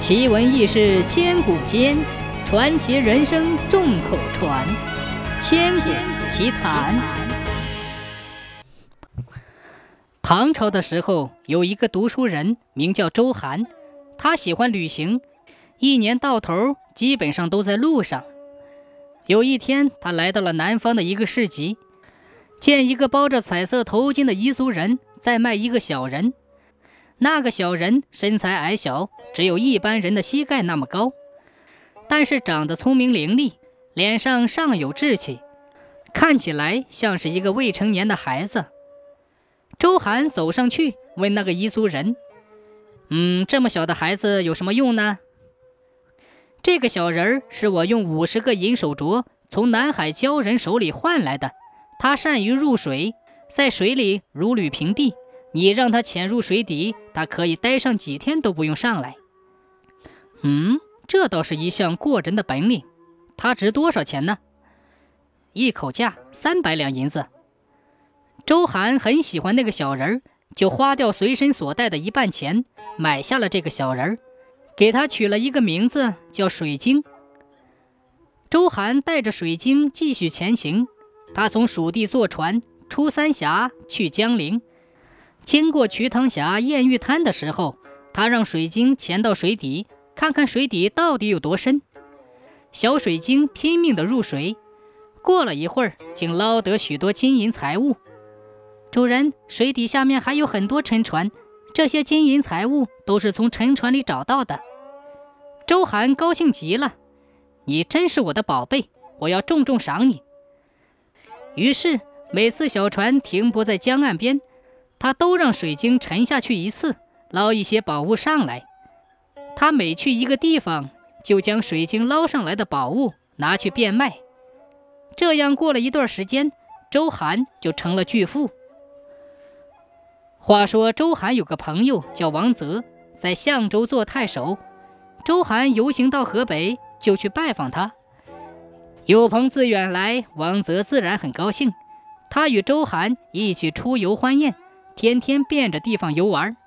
奇闻异事千古间，传奇人生众口传。千古奇谈。唐朝的时候，有一个读书人，名叫周涵，他喜欢旅行，一年到头基本上都在路上。有一天，他来到了南方的一个市集，见一个包着彩色头巾的彝族人在卖一个小人。那个小人身材矮小，只有一般人的膝盖那么高，但是长得聪明伶俐，脸上尚有稚气，看起来像是一个未成年的孩子。周涵走上去问那个彝族人：“嗯，这么小的孩子有什么用呢？”这个小人儿是我用五十个银手镯从南海鲛人手里换来的，他善于入水，在水里如履平地。你让他潜入水底，他可以待上几天都不用上来。嗯，这倒是一项过人的本领。他值多少钱呢？一口价三百两银子。周涵很喜欢那个小人儿，就花掉随身所带的一半钱买下了这个小人儿，给他取了一个名字叫水晶。周涵带着水晶继续前行，他从蜀地坐船出三峡去江陵。经过瞿塘峡艳玉滩的时候，他让水晶潜到水底，看看水底到底有多深。小水晶拼命地入水，过了一会儿，竟捞得许多金银财物。主人，水底下面还有很多沉船，这些金银财物都是从沉船里找到的。周涵高兴极了：“你真是我的宝贝，我要重重赏你。”于是，每次小船停泊在江岸边。他都让水晶沉下去一次，捞一些宝物上来。他每去一个地方，就将水晶捞上来的宝物拿去变卖。这样过了一段时间，周涵就成了巨富。话说，周涵有个朋友叫王泽，在相州做太守。周涵游行到河北，就去拜访他。有朋自远来，王泽自然很高兴。他与周涵一起出游欢宴。天天变着地方游玩。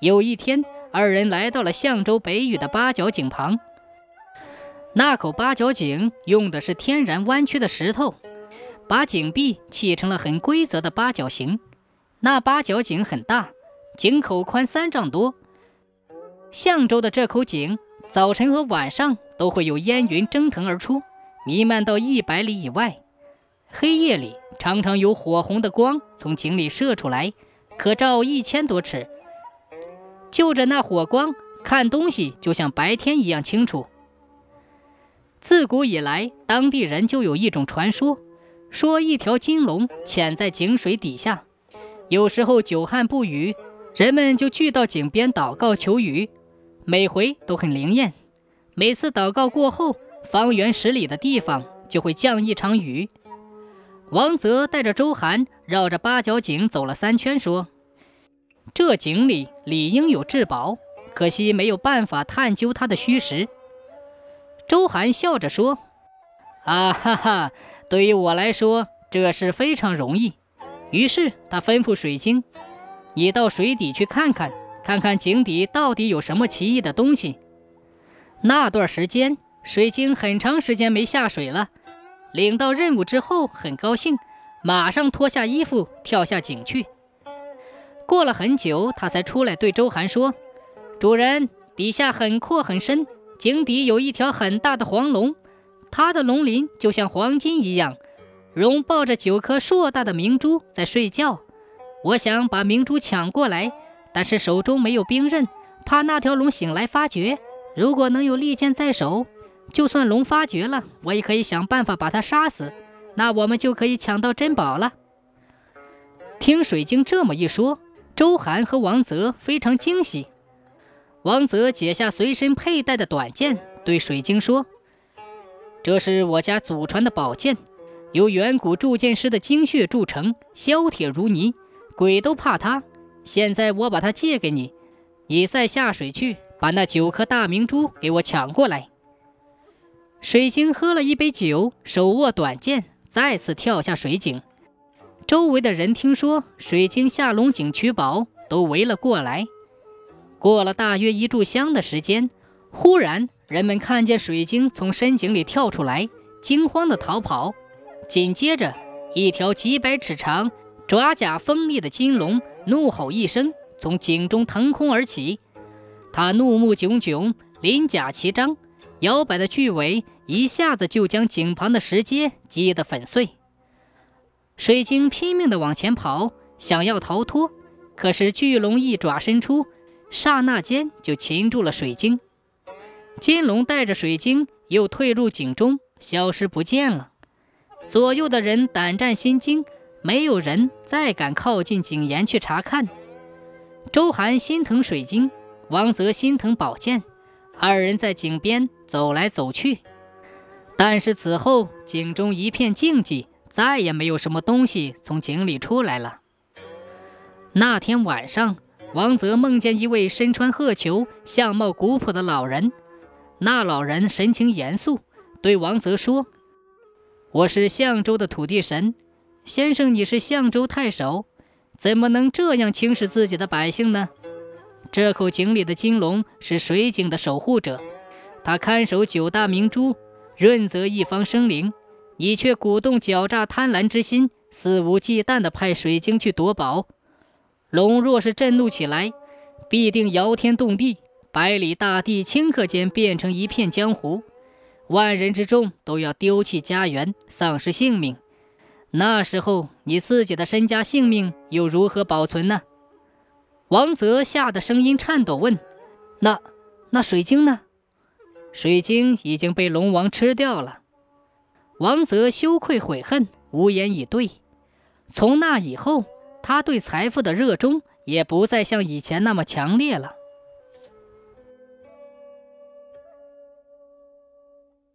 有一天，二人来到了象州北隅的八角井旁。那口八角井用的是天然弯曲的石头，把井壁砌成了很规则的八角形。那八角井很大，井口宽三丈多。象州的这口井，早晨和晚上都会有烟云蒸腾而出，弥漫到一百里以外。黑夜里。常常有火红的光从井里射出来，可照一千多尺。就着那火光看东西，就像白天一样清楚。自古以来，当地人就有一种传说，说一条金龙潜在井水底下。有时候久旱不雨，人们就聚到井边祷告求雨，每回都很灵验。每次祷告过后，方圆十里的地方就会降一场雨。王泽带着周涵绕着八角井走了三圈，说：“这井里理应有至宝，可惜没有办法探究它的虚实。”周涵笑着说：“啊哈哈，对于我来说，这事非常容易。”于是他吩咐水晶：“你到水底去看看，看看井底到底有什么奇异的东西。”那段时间，水晶很长时间没下水了。领到任务之后，很高兴，马上脱下衣服跳下井去。过了很久，他才出来对周涵说：“主人，底下很阔很深，井底有一条很大的黄龙，它的龙鳞就像黄金一样，龙抱着九颗硕大的明珠在睡觉。我想把明珠抢过来，但是手中没有兵刃，怕那条龙醒来发觉。如果能有利剑在手。”就算龙发觉了，我也可以想办法把他杀死，那我们就可以抢到珍宝了。听水晶这么一说，周涵和王泽非常惊喜。王泽解下随身佩戴的短剑，对水晶说：“这是我家祖传的宝剑，由远古铸剑师的精血铸成，削铁如泥，鬼都怕它。现在我把它借给你，你再下水去，把那九颗大明珠给我抢过来。”水晶喝了一杯酒，手握短剑，再次跳下水井。周围的人听说水晶下龙井取宝，都围了过来。过了大约一炷香的时间，忽然人们看见水晶从深井里跳出来，惊慌地逃跑。紧接着，一条几百尺长、爪甲锋利的金龙怒吼一声，从井中腾空而起。它怒目炯炯，鳞甲齐张，摇摆的巨尾一下子就将井旁的石阶击得粉碎。水晶拼命地往前跑，想要逃脱，可是巨龙一爪伸出。刹那间就擒住了水晶，金龙带着水晶又退入井中，消失不见了。左右的人胆战心惊，没有人再敢靠近井沿去查看。周涵心疼水晶，王泽心疼宝剑，二人在井边走来走去。但是此后井中一片静寂，再也没有什么东西从井里出来了。那天晚上。王泽梦见一位身穿褐裘、相貌古朴的老人。那老人神情严肃，对王泽说：“我是相州的土地神，先生，你是相州太守，怎么能这样轻视自己的百姓呢？这口井里的金龙是水井的守护者，他看守九大明珠，润泽一方生灵。你却鼓动狡诈贪婪之心，肆无忌惮地派水晶去夺宝。”龙若是震怒起来，必定摇天动地，百里大地顷刻间变成一片江湖，万人之众都要丢弃家园，丧失性命。那时候，你自己的身家性命又如何保存呢？王泽吓得声音颤抖，问：“那那水晶呢？”水晶已经被龙王吃掉了。王泽羞愧悔恨，无言以对。从那以后。他对财富的热衷也不再像以前那么强烈了。